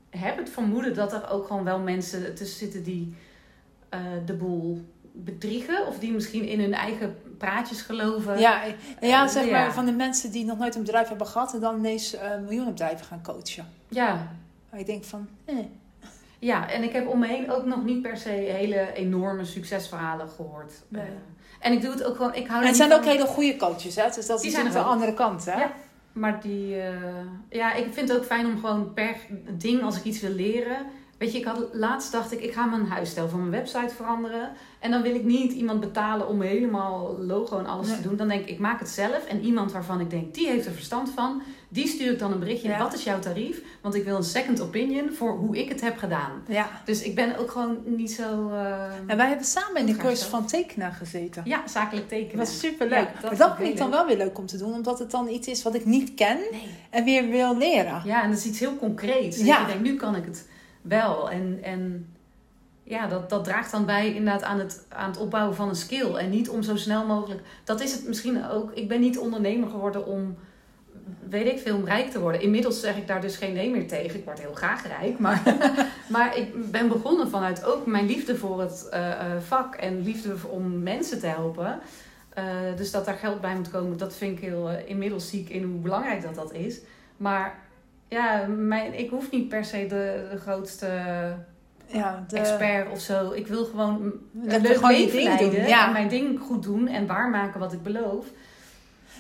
heb het vermoeden dat er ook gewoon wel mensen tussen zitten die eh, de boel bedriegen. Of die misschien in hun eigen praatjes geloven. Ja, ja, zeg maar Ja. van de mensen die nog nooit een bedrijf hebben gehad en dan ineens eh miljoenen bedrijven gaan coachen. ja. Ik denk van, eh, Ja, en ik heb om me heen ook nog niet per se hele enorme succesverhalen gehoord. Nee. Eh, en ik doe het ook gewoon. Ik hou En het zijn van- ook hele goede coaches, hè? Dus dat Die is er de andere kant, hè? Ja. Maar die, eh, ja, ik vind het ook fijn om gewoon per ding, als ik iets wil leren. Weet je, ik had, laatst dacht ik, ik ga mijn huisstijl van mijn website veranderen. En dan wil ik niet iemand betalen om helemaal logo en alles Nee. te doen. Dan denk ik, ik maak het zelf. En iemand waarvan ik denk, die heeft er verstand van. Die stuur ik dan een berichtje. Ja. Wat is jouw tarief? Want ik wil een second opinion voor hoe ik het heb gedaan. Ja. Dus ik ben ook gewoon niet zo... En wij hebben samen in de cursus van tekenaar gezeten. ja, zakelijk Dat tekenen. was super leuk. Ja, dat maar dat vind ik dan wel weer leuk om te doen, omdat het dan iets is wat ik niet ken Nee. en weer wil leren. Ja, en dat is iets heel concreets. Dat Ja. je denkt, nu kan ik het wel. En, en ja, dat, dat draagt dan bij inderdaad aan het, aan het opbouwen van een skill. En niet om zo snel mogelijk... Dat is het misschien ook. Ik ben niet ondernemer geworden om, weet ik veel, om rijk te worden. Inmiddels zeg ik daar dus geen nee meer tegen. Ik word heel graag rijk. Maar, maar ik ben begonnen vanuit ook mijn liefde voor het eh, eh, vak. En liefde om mensen te helpen. Eh, dus dat daar geld bij moet komen, dat vind ik heel... inmiddels zie ik in hoe belangrijk dat dat is. Maar ja, mijn, ik hoef niet per se de, de grootste Ja, de, expert of zo. Ik wil gewoon een dat leuk gewoon leven ding leiden. doen. Ja. En mijn ding goed doen en waarmaken wat ik beloof.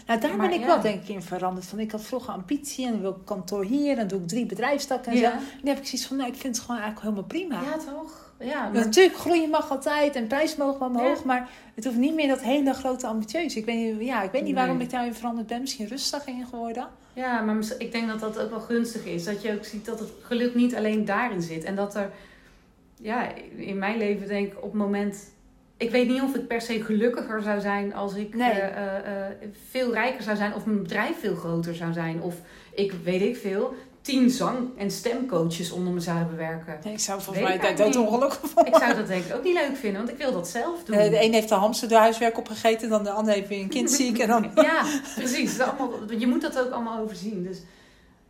Nou, daar Maar ben ik ja. wel denk ik in veranderd. Van, ik had vroeger ambitie en dan wil ik kantoor hier en dan doe ik drie bedrijfstakken en zo. Nu heb ik zoiets van, nou, ik vind het gewoon eigenlijk helemaal prima. Ja, toch? Ja, maar- Natuurlijk, groeien mag altijd en prijs mogen wel omhoog, Ja. maar het hoeft niet meer dat hele grote ambitieus. Ik weet niet, ja, ik weet niet waarom ik daarin veranderd ben. Misschien rustig in geworden. Ja, maar ik denk dat dat ook wel gunstig is. Dat je ook ziet dat het geluk niet alleen daarin zit. En dat er, ja, in mijn leven denk ik op het moment. Ik weet niet of ik per se gelukkiger zou zijn als ik Nee. eh, eh, eh, veel rijker zou zijn. Of mijn bedrijf veel groter zou zijn. Of ik weet ik veel, tien zang- en stemcoaches onder me zou hebben werken. Nee, ik zou volgens mij eigenlijk dood niet. ongelukkig van Ik zou dat denk ik ook niet leuk vinden, want ik wil dat zelf doen. De een heeft de hamster door huiswerk opgegeten, dan de ander heeft weer een kind ziek. En dan... Ja, precies. Allemaal, je moet dat ook allemaal overzien. Dus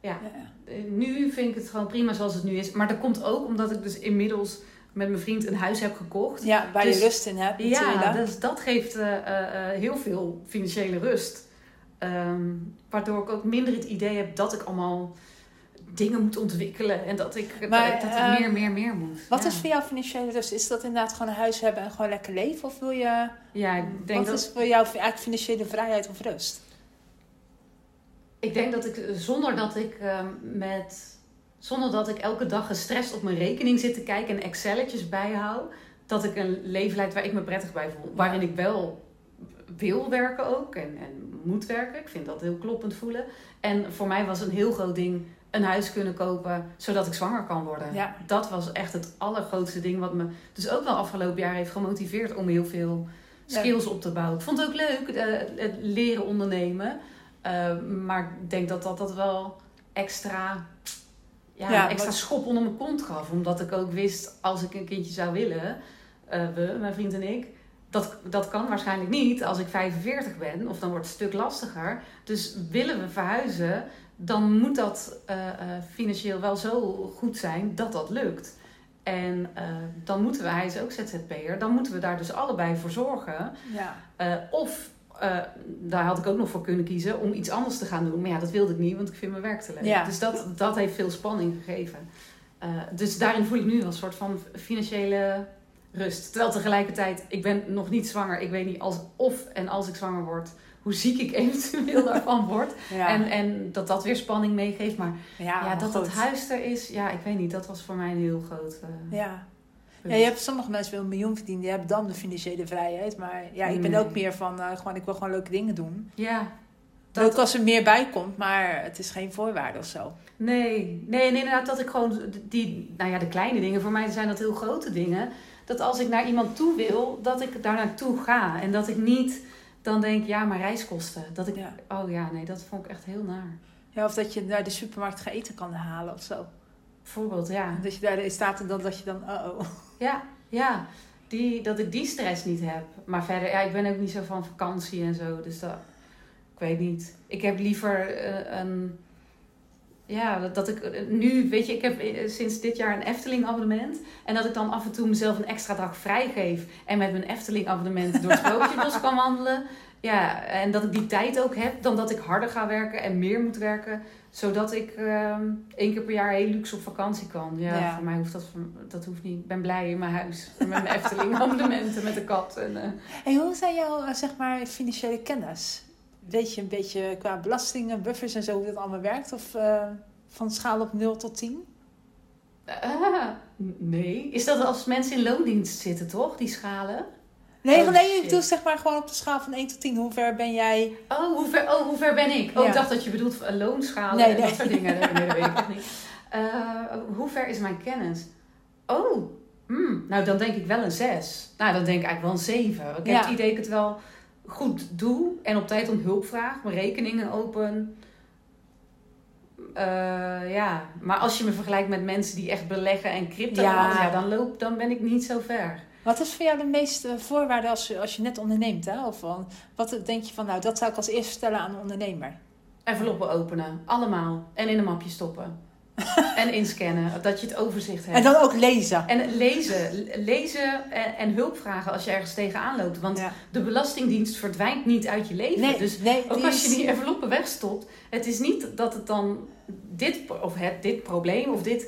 ja, Ja. eh, nu vind ik het gewoon prima zoals het nu is. Maar dat komt ook omdat ik dus inmiddels met mijn vriend een huis heb gekocht. Ja, waar Dus- je rust in hebt Ja, dus dat geeft eh, eh, heel veel financiële rust. Ehm, waardoor ik ook minder het idee heb dat ik allemaal dingen moet ontwikkelen. En dat ik, Maar, dat ik eh, meer, meer, meer moet. Wat ja. is voor jou financiële rust? Is dat inderdaad gewoon een huis hebben en gewoon lekker leven? Of wil je, Ja, ik denk wat dat... is voor jou eigenlijk financiële vrijheid of rust? Ik denk dat ik zonder dat ik ehm, met zonder dat ik elke dag gestrest op mijn rekening zit te kijken en Excelletjes bijhoud, dat ik een leven leid waar ik me prettig bij voel. Waarin ik wel wil werken ook en, en moet werken. Ik vind dat heel kloppend voelen. En voor mij was een heel groot ding een huis kunnen kopen zodat ik zwanger kan worden. Ja. Dat was echt het allergrootste ding wat me dus ook wel afgelopen jaar heeft gemotiveerd om heel veel skills op te bouwen. Ik vond het ook leuk, eh, het leren ondernemen. Eh, maar ik denk dat dat, dat wel extra, ja, Ja, extra wat- schop onder mijn kont gaf. Omdat ik ook wist, als ik een kindje zou willen, eh, we, mijn vriend en ik, dat, dat kan waarschijnlijk niet als ik 45 ben. Of dan wordt het een stuk lastiger. Dus willen we verhuizen, dan moet dat eh, eh, financieel wel zo goed zijn dat dat lukt. En eh, dan moeten we, hij is ook ZZP'er, dan moeten we daar dus allebei voor zorgen. Ja. Of, daar had ik ook nog voor kunnen kiezen om iets anders te gaan doen. Maar ja, dat wilde ik niet, want ik vind mijn werk te leuk. Ja. Dus dat, dat heeft veel spanning gegeven. Dus daarin voel ik nu wel een soort van financiële rust. Terwijl tegelijkertijd, ik ben nog niet zwanger. Ik weet niet als, of en als ik zwanger word, hoe ziek ik eventueel daarvan word. Ja. En, en dat dat weer spanning meegeeft. Maar ja, ja, maar dat dat goed. huis er is, ja, ik weet niet. Dat was voor mij een heel groot... eh, Ja. Ja, je hebt sommige mensen willen een miljoen verdienen, die hebben dan de financiële vrijheid. Maar ja, ik ben Nee. ook meer van, eh, gewoon, ik wil gewoon leuke dingen doen. ja, Ook als er meer bij komt, maar het is geen voorwaarde of zo. Nee, nee, en inderdaad dat ik gewoon die, nou ja, de kleine dingen, voor mij zijn dat heel grote dingen. Dat als ik naar iemand toe wil, dat ik daar naartoe ga. En dat ik niet dan denk, ja, maar reiskosten. Dat ik, Ja. oh ja, nee, dat vond ik echt heel naar. Ja, of dat je naar de supermarkt gaat eten kan halen of zo. Bijvoorbeeld, ja. Dat je daar staat en dan dat je dan, oh oh. Ja, ja. Die, dat ik die stress niet heb. Maar verder, ja, ik ben ook niet zo van vakantie en zo. Dus dat, ik weet niet. Ik heb liever eh, een... Ja, dat, dat ik eh, nu, weet je, ik heb eh, sinds dit jaar een Efteling abonnement. En dat ik dan af en toe mezelf een extra dag vrijgeef. En met mijn Efteling abonnement door het Sprookjesbos kan wandelen. Ja, en dat ik die tijd ook heb. Dan dat ik harder ga werken en meer moet werken. Zodat ik ehm één keer per jaar heel luxe op vakantie kan. Ja, Ja. voor mij hoeft dat, dat hoeft niet. Ik ben blij in mijn huis. Met mijn Efteling abonnementen, met de kat. En, eh, Hey, hoe zijn jouw, eh, zeg maar, financiële kennis? Weet je een beetje qua belastingen, buffers en zo hoe dat allemaal werkt? Of eh, van schaal op 0 tot 10? ah, nee. Is dat als mensen in loondienst zitten, toch? Die schalen? Nee, Oh, nee, ik doe zeg maar gewoon op de schaal van 1 tot 10. Hoe ver ben jij? Oh, hoe ver, oh, hoe ver ben ik? Oh, Ja. ik dacht dat je bedoelt eh, loonschalen Nee, en nee. dat soort dingen. Nee, nee, dat weet ik echt niet. Eh, hoe ver is mijn kennis? Oh, hmm, nou dan denk ik wel een 6. Nou, dan denk ik eigenlijk wel een 7. Ik heb het idee dat ik het wel goed doe en op tijd om hulp vraag. Mijn rekeningen open. Eh, ja, maar als je me vergelijkt met mensen die echt beleggen en crypto, Ja. ja, dan, loop, dan ben ik niet zo ver. Wat is voor jou de meeste voorwaarde als je, als je net onderneemt? Hè? Of van, wat denk je van, nou, dat zou ik als eerste stellen aan een ondernemer? Enveloppen openen, allemaal. En in een mapje stoppen. en inscannen, dat je het overzicht hebt. En dan ook lezen. En lezen. Lezen en, en hulp vragen als je ergens tegenaan loopt. Want Ja. de Belastingdienst verdwijnt niet uit je leven. Nee, Dus nee, ook als je die enveloppen wegstopt. Het is niet dat het dan dit, of het, dit probleem of dit...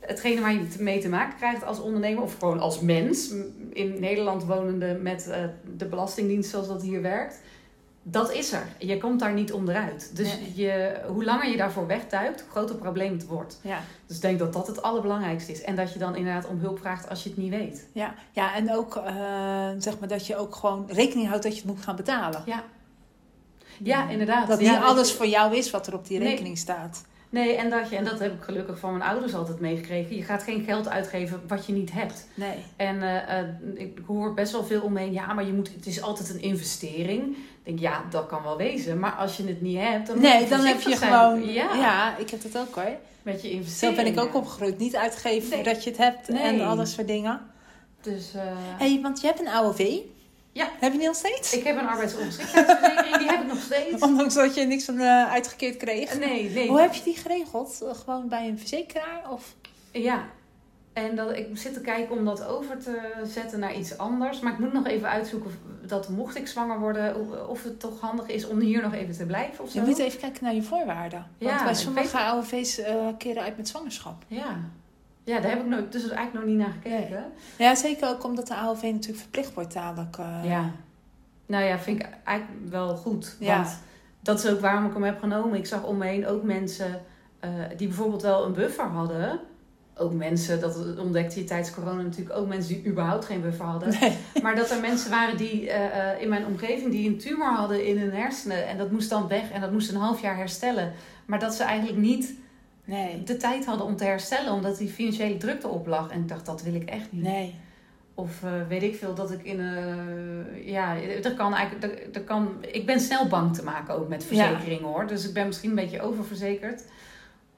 Hetgene waar je mee te maken krijgt als ondernemer of gewoon als mens. In Nederland wonende met eh, de Belastingdienst zoals dat hier werkt. Dat is er. Je komt daar niet onderuit. Dus Nee. je, hoe langer je daarvoor wegduikt, hoe groter het probleem het wordt. Ja. Dus ik denk dat dat het allerbelangrijkste is. En dat je dan inderdaad om hulp vraagt als je het niet weet. Ja, ja en ook eh, zeg maar dat je ook gewoon rekening houdt dat je het moet gaan betalen. Ja. Ja, inderdaad. Dat Ja, niet alles voor jou is wat er op die Nee. rekening staat. Nee, en dat, je, en dat heb ik gelukkig van mijn ouders altijd meegekregen. Je gaat geen geld uitgeven wat je niet hebt. Nee. En eh, eh, ik hoor best wel veel omheen. Ja, maar je moet, het is altijd een investering. Ik denk, ja, dat kan wel wezen. Maar als je het niet hebt, dan moet Nee, dan heb je zijn. gewoon. Ja, Ja. ik heb dat ook hoor. met je Zo investeringen. ben ik ook opgegroeid. Niet uitgeven Nee. voordat je het hebt en Nee. alles soort dingen. Dus eh, hey, want je hebt een AOV. Ja. Heb je die nog steeds? ik heb een arbeidsongeschiktheidsverzekering. die heb ik nog steeds. Ondanks dat je niks van eh, uitgekeerd kreeg. Nee, nee. Hoe heb je die geregeld? Eh, Gewoon bij een verzekeraar? Of? Ja. En dat, ik zit te kijken om dat over te zetten naar iets anders. Maar ik moet nog even uitzoeken of, dat mocht ik zwanger worden, of- het toch handig is om hier nog even te blijven of zo. Je moet even kijken naar je voorwaarden. Want Ja, bij sommige AOV's eh, keren uit met zwangerschap. Ja. Ja, daar heb ik nooit, dus eigenlijk nog niet naar gekeken. Ja, zeker ook omdat de AOV natuurlijk verplicht wordt dadelijk. eh. Ja. Nou ja, vind ik eigenlijk wel goed. Ja. Want dat is ook waarom ik hem heb genomen. Ik zag om me heen ook mensen eh, die bijvoorbeeld wel een buffer hadden. Ook mensen, dat ontdekte je tijdens corona natuurlijk, ook mensen die überhaupt geen buffer hadden. Nee. Maar dat er mensen waren die eh, in mijn omgeving die een tumor hadden in hun hersenen. En dat moest dan weg en dat moest een half jaar herstellen. Maar dat ze eigenlijk niet Nee. de tijd hadden om te herstellen, omdat die financiële druk erop lag. En ik dacht, dat wil ik echt niet. Nee. Of eh, weet ik veel, dat ik in een. ja, er kan eigenlijk. Er, er kan, ik ben snel bang te maken ook met verzekeringen hoor. Dus ik ben misschien een beetje oververzekerd.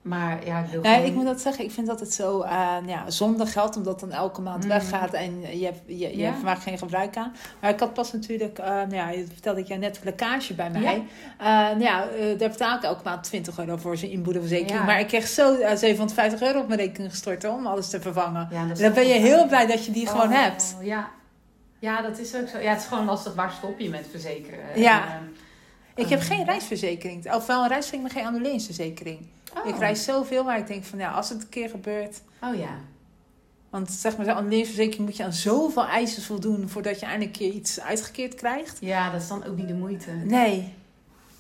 Maar ja, ik wil Nee, gewoon- ik moet dat zeggen. Ik vind dat het zo eh, ja, zonder geld, omdat dan elke maand Mm. weggaat en je, hebt- je, je Ja. maakt geen gebruik aan. Maar ik had pas natuurlijk, nou ja, je vertelde ik jou net lekkage bij mij. Ja. Nou ja, daar betaal ik elke maand 20 euro voor zijn inboedelverzekering. Ja. Maar ik kreeg zo eh, 750 euro op mijn rekening gestort hoor, om alles te vervangen. Ja, dan ben je heel blij dat je die gewoon Oh, hebt. Ja. ja, dat is ook zo. Ja, het is gewoon lastig. Waar stop je met verzekeren? Ja. En, Ik heb geen reisverzekering. Of wel een reisverzekering, maar geen annuleringsverzekering. Oh. Ik reis zoveel, maar ik denk van ja, als het een keer gebeurt. Oh ja. Want zeg maar, zo'n annuleringsverzekering moet je aan zoveel eisen voldoen voordat je eindelijk keer iets uitgekeerd krijgt. Ja, dat is dan ook niet de moeite. Nee.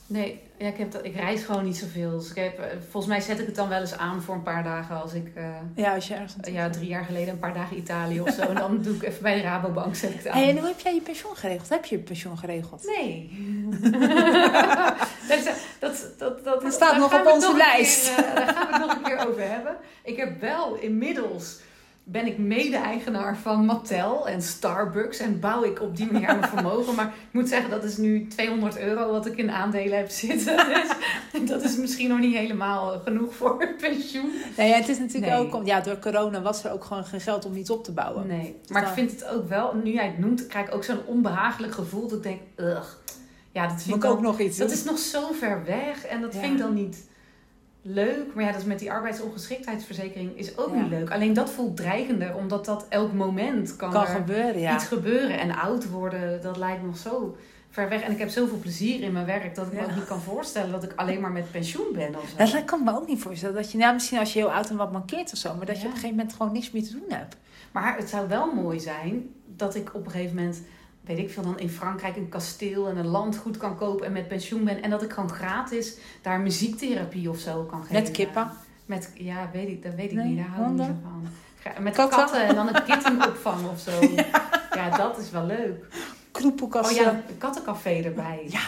Nee, ja, ik, heb dat, ik reis gewoon niet zoveel. Dus ik heb, eh, volgens mij zet ik het dan wel eens aan voor een paar dagen als ik. eh, Ja, als je ergens ja, drie jaar geleden een paar dagen Italië of zo. En dan doe ik even bij de Rabobank zet ik het aan. Hey, en hoe heb jij je pensioen geregeld? Heb je je pensioen geregeld? Nee. dat, is- dat, dat, dat, Dat staat nog op onze lijst. keer, eh, daar gaan we het nog een keer over hebben. Ik heb wel inmiddels ben ik mede-eigenaar van Mattel en Starbucks en bouw ik op die manier mijn vermogen. Maar ik moet zeggen, dat is nu 200 euro wat ik in aandelen heb zitten. Dus dat is misschien nog niet helemaal genoeg voor pensioen. Nee, ja, het is natuurlijk Nee. ook... om- Ja, door corona was er ook gewoon geen geld om iets op te bouwen. Nee, maar ik vind het ook wel, nu jij het noemt, krijg ik ook zo'n onbehagelijk gevoel dat ik denk, ugh. Ja, dat vind ik ook nog iets dat is nog zo ver weg en dat Ja. vind ik dan niet leuk. Maar ja, dat is met die arbeidsongeschiktheidsverzekering is ook Ja. niet leuk. Alleen dat voelt dreigender, omdat dat elk moment kan, kan er gebeuren, ja. iets gebeuren. En oud worden, dat lijkt nog zo ver weg. En ik heb zoveel plezier in mijn werk dat ik me ook niet kan voorstellen dat ik alleen maar met pensioen ben of zo. Dat kan ik me ook niet voorstellen. Dat je, nou, misschien als je heel oud en wat mankeert of zo, maar dat je op een gegeven moment gewoon niks meer te doen hebt. Maar het zou wel mooi zijn dat ik op een gegeven moment, weet ik veel, dan in Frankrijk een kasteel en een landgoed kan kopen en met pensioen ben. En dat ik gewoon gratis daar muziektherapie of zo kan geven. Met kippen. Met, ja, weet ik, dat weet ik Nee, niet. Daar hou ik niet van. Met Katten? katten. en dan een kittenopvang of zo. Ja. dat is wel leuk. Oh Kroepelkasten. ja, een kattencafé erbij. Ja,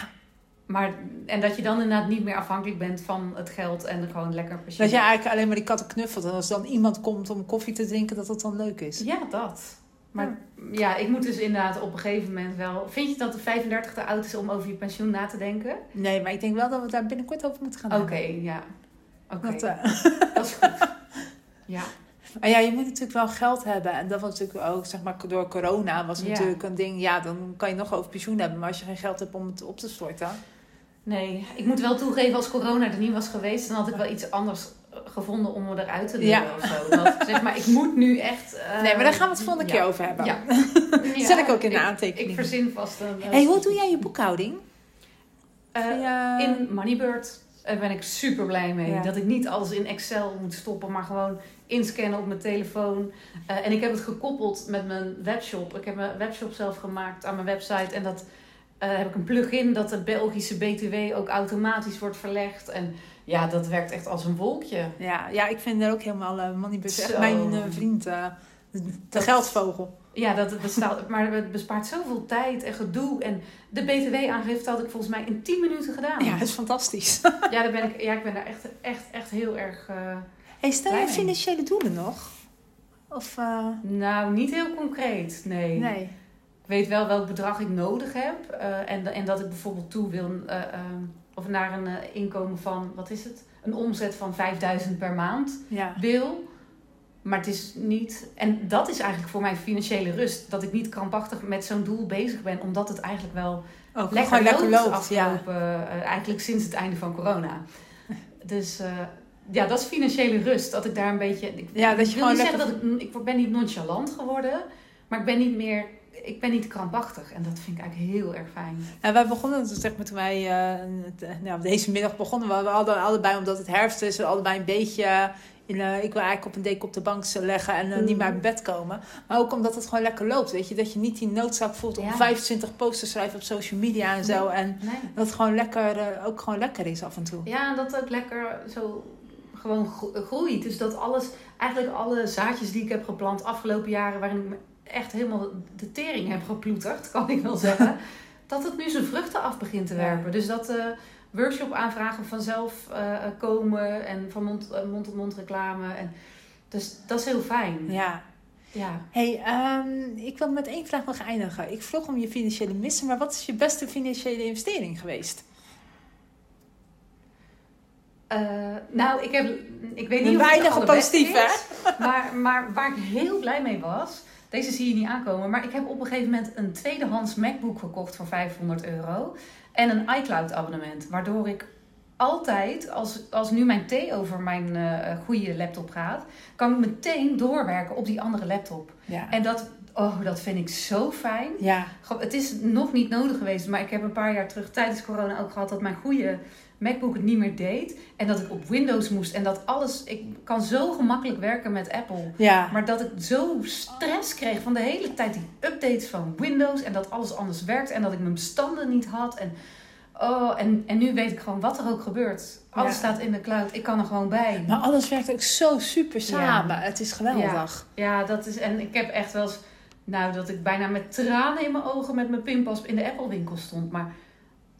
Maar, en dat je dan inderdaad niet meer afhankelijk bent van het geld en gewoon lekker pensioen. dat je eigenlijk alleen maar die katten knuffelt. En als dan iemand komt om koffie te drinken, dat dat dan leuk is. Ja, dat. Maar ja, ik moet dus inderdaad op een gegeven moment wel... Vind je dat de 35 te oud is om over je pensioen na te denken? Nee, maar ik denk wel dat we daar binnenkort over moeten gaan Oké, ja. Oké, Dat, eh, dat is goed. Ja, maar ja, je moet natuurlijk wel geld hebben. En dat was natuurlijk ook, zeg maar, door corona was Ja. natuurlijk een ding. Ja, dan kan je nog over pensioen hebben. Maar als je geen geld hebt om het op te storten. nee. Ik moet wel toegeven, als corona er niet was geweest... dan had ik wel iets anders gevonden om me eruit te doen Ja. of zo. Dat, zeg maar, ik moet nu echt... eh, nee, maar daar gaan we het volgende ja. keer over hebben. Ja. Zet ik ook in de aantekening. ik verzin vast een... eh, hey, hoe doe jij je boekhouding? eh, Via- In Moneybird daar ben ik super blij mee. Dat ik niet alles in Excel moet stoppen, maar gewoon inscannen op mijn telefoon. Eh, en ik heb het gekoppeld met mijn webshop. Ik heb mijn webshop zelf gemaakt aan mijn website. En dat eh, heb ik een plugin dat de Belgische BTW ook automatisch wordt verlegd. En ja, dat werkt echt als een wolkje. Ja, ja ik vind er ook helemaal uh, Moneybus echt mijn eh, vriend, eh, de, de Dat- geldvogel. Ja, dat bestaat, maar het bespaart zoveel tijd en gedoe. En de BTW-aangifte had ik volgens mij in 10 minuten gedaan. Ja, dat is fantastisch. Ja, daar ben ik, ja ik ben daar echt, echt, echt heel erg... eh, Hey, stel je financiële doelen nog? Of, eh, nou, niet heel concreet, nee. nee. Ik weet wel welk bedrag ik nodig heb. eh, en, en dat ik bijvoorbeeld toe wil... of naar een eh, inkomen van, wat is het? Een omzet van 5000 per maand Ja. wil. Maar het is niet... En dat is eigenlijk voor mijn financiële rust. Dat ik niet krampachtig met zo'n doel bezig ben. Omdat het eigenlijk wel Ook lekker, gewoon lekker loopt, loopt. Ja. afgelopen, eh, eigenlijk sinds het einde van corona. Dus eh, ja, dat is financiële rust. Dat ik daar een beetje... Ik, Ja, dat je ik wil gewoon niet zeggen dat ik... Ik ben niet nonchalant geworden. Maar ik ben niet meer... Ik ben niet krampachtig. En dat vind ik eigenlijk heel erg fijn. En wij begonnen, dus zeg maar, toen wij eh, het, eh, nou, deze middag begonnen, we hadden allebei, omdat het herfst is, allebei een beetje. In, eh, ik wil eigenlijk op een deken op de bank leggen en niet meer uit bed komen. Maar ook omdat het gewoon lekker loopt. Weet je, dat je niet die noodzaak voelt om Ja. 25 posts te schrijven op social media en zo. En Nee. dat het gewoon lekker, ook gewoon lekker is af en toe. Ja, en dat het ook lekker zo gewoon gro- groeit. Dus dat alles, eigenlijk alle zaadjes die ik heb geplant afgelopen jaren, waarin ik echt helemaal de tering heb geploeterd, kan ik wel zeggen, dat het nu zijn vruchten af begint te Ja. werpen. Dus dat eh workshop aanvragen vanzelf eh, komen en van mond- eh, mond-tot-mond reclame. En, dus dat is heel fijn. Ja. Ja. Hey, ehm, ik wil met één vraag nog eindigen. Ik vroeg om je financiële missen, maar wat is je beste financiële investering geweest? Eh, nou, ik, heb, ik weet niet of het positief, hè? is, Maar, maar waar ik heel blij mee was, deze zie je niet aankomen, maar ik heb op een gegeven moment een tweedehands MacBook gekocht voor 500 euro en een iCloud abonnement, waardoor ik altijd, als, als nu mijn thee over mijn eh, goede laptop gaat, kan ik meteen doorwerken op die andere laptop. Ja. En dat, oh, dat vind ik zo fijn. Ja. Het is nog niet nodig geweest, maar ik heb een paar jaar terug tijdens corona ook gehad dat mijn goede MacBook het niet meer deed. En dat ik op Windows moest en dat alles. Ik kan zo gemakkelijk werken met Apple. Ja. Maar dat ik zo stress kreeg van de hele tijd die updates van Windows en dat alles anders werkt en dat ik mijn bestanden niet had. En, oh, en, en nu weet ik gewoon wat er ook gebeurt. Alles Ja. staat in de cloud, ik kan er gewoon bij. Maar alles werkt ook zo super samen. Het is geweldig. Ja, dat is. En ik heb echt wel eens. Nou, dat ik bijna met tranen in mijn ogen met mijn pinpas in de Apple winkel stond. Maar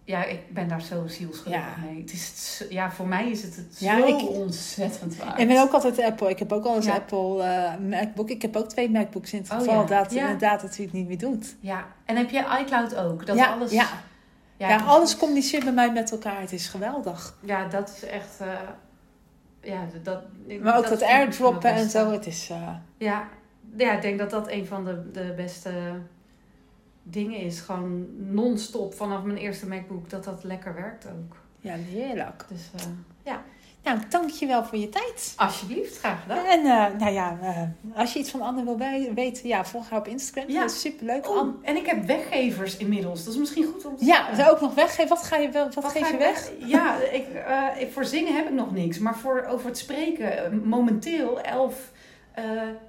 ja, ik ben daar zo zielsgelukkig Ja. mee. Het is, ja, voor mij is het, het Ja, zo ik- ontzettend waard. Ik ben ook altijd Apple. Ik heb ook al eens Ja. Apple eh, MacBook. Ik heb ook twee MacBooks in het Oh, geval dat inderdaad dat hij het niet meer doet. Ja, en heb je iCloud ook? Dat ja, alles. ja. ja, alles communiceert bij mij met elkaar. Het is geweldig. Ja, dat is echt. eh, ja, dat. Maar ook dat, airdroppen en zo. Het is... eh, Ja, ja, ik denk dat dat een van de, de beste dingen is. Gewoon non-stop vanaf mijn eerste MacBook dat dat lekker werkt ook. ja, heerlijk. Dus eh, Nou, dankjewel voor je tijd. alsjeblieft, graag gedaan. En eh, nou ja, eh, als je iets van Anne wil weten, ja, volg haar op Instagram. Ja. Dat is superleuk. Oh, Anne- en ik heb weggevers inmiddels. Dat is misschien goed om te Ja, zou ook nog weggeven. Wat, ga je, wel- wat, Wat geef ga je weg? Ja, ik, ik, voor zingen heb ik nog niks. Maar voor, over het spreken, momenteel elf, eh,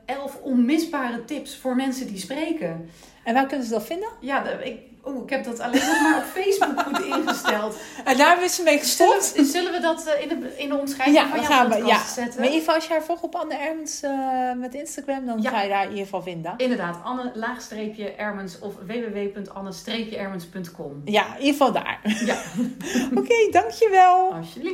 elf onmisbare tips voor mensen die spreken. En waar kunnen ze dat vinden? Ja, de- ik, oh, ik heb dat alleen nog maar op Facebook goed ingesteld. En daar hebben ze mee Zullen, gestopt. we- zullen we dat eh, in de, in de omschrijving Ja, van jouw gaan we. Ja. zetten? Maar in ieder geval, als je haar volgt op Anne Ermens eh, met Instagram, dan Ja. ga je daar in ieder geval vinden. Inderdaad, Anne-Ermens of www.anne-ermens.com. Ja, in ieder geval daar. Ja, Oké, dankjewel. alsjeblieft.